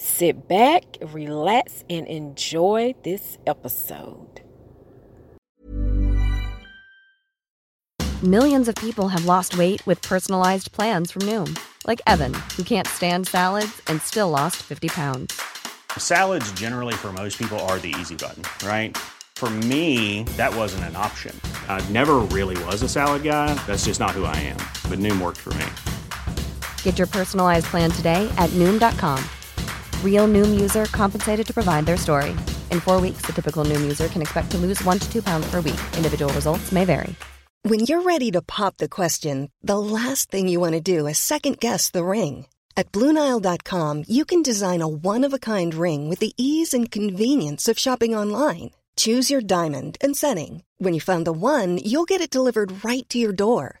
Sit back, relax, and enjoy this episode. Millions of people have lost weight with personalized plans from Noom, like Evan, who can't stand salads and still lost 50 pounds. Salads, generally, for most people, are the easy button, right? For me, that wasn't an option. I never really was a salad guy. That's just not who I am. But Noom worked for me. Get your personalized plan today at Noom.com. Real Noom user compensated to provide their story. In four weeks, the typical Noom user can expect to lose one to two pounds per week. Individual results may vary. When you're ready to pop the question, the last thing you want to do is second guess the ring. At Bluenile.com, you can design a one of a kind ring with the ease and convenience of shopping online. Choose your diamond and setting. When you find the one, you'll get it delivered right to your door.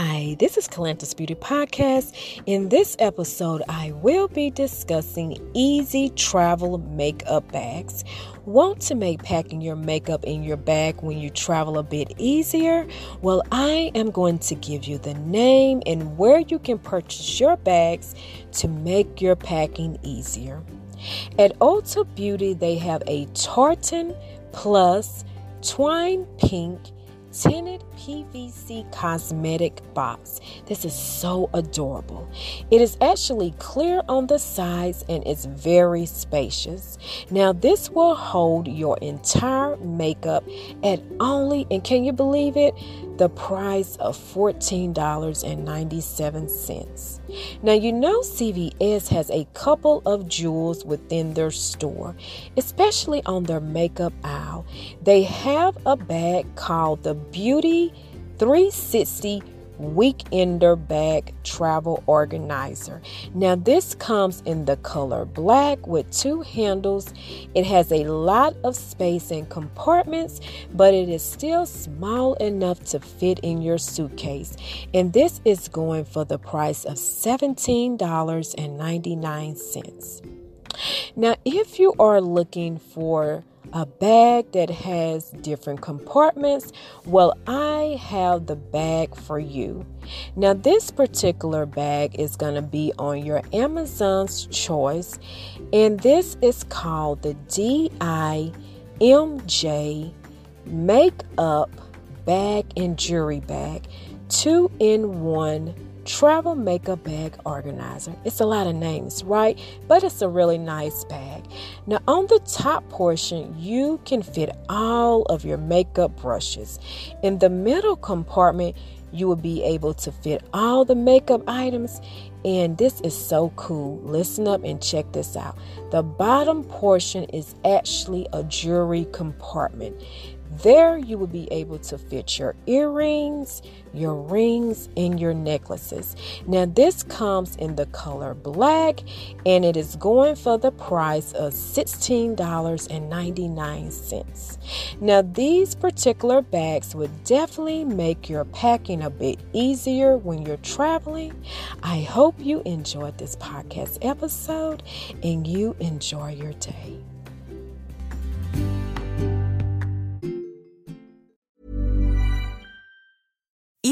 Hi, this is Calantis Beauty Podcast. In this episode, I will be discussing easy travel makeup bags. Want to make packing your makeup in your bag when you travel a bit easier? Well, I am going to give you the name and where you can purchase your bags to make your packing easier. At Ulta Beauty, they have a tartan plus twine pink tinted PVC cosmetic box. This is so adorable. It is actually clear on the sides and it's very spacious. Now, this will hold your entire makeup at only, and can you believe it? The price of $14.97. Now, you know, CVS has a couple of jewels within their store, especially on their makeup aisle. They have a bag called the Beauty 360 Weekender Bag Travel Organizer. Now, this comes in the color black with two handles. It has a lot of space and compartments, but it is still small enough to fit in your suitcase. And this is going for the price of $17.99. Now, if you are looking for a bag that has different compartments. Well, I have the bag for you. Now, this particular bag is going to be on your Amazon's choice, and this is called the DIMJ Makeup Bag and Jewelry Bag, two in one travel makeup bag organizer. It's a lot of names, right? But it's a really nice bag. Now, on the top portion, you can fit all of your makeup brushes. In the middle compartment, you will be able to fit all the makeup items. And this is so cool. Listen up and check this out. The bottom portion is actually a jewelry compartment. There, you will be able to fit your earrings, your rings, and your necklaces. Now, this comes in the color black and it is going for the price of $16.99. Now, these particular bags would definitely make your packing a bit easier when you're traveling. I hope you enjoyed this podcast episode and you enjoy your day.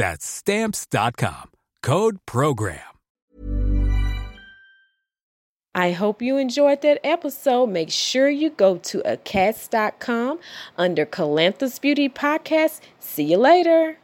That's stamps.com. Code program. I hope you enjoyed that episode. Make sure you go to acats.com under Calanthus Beauty Podcast. See you later.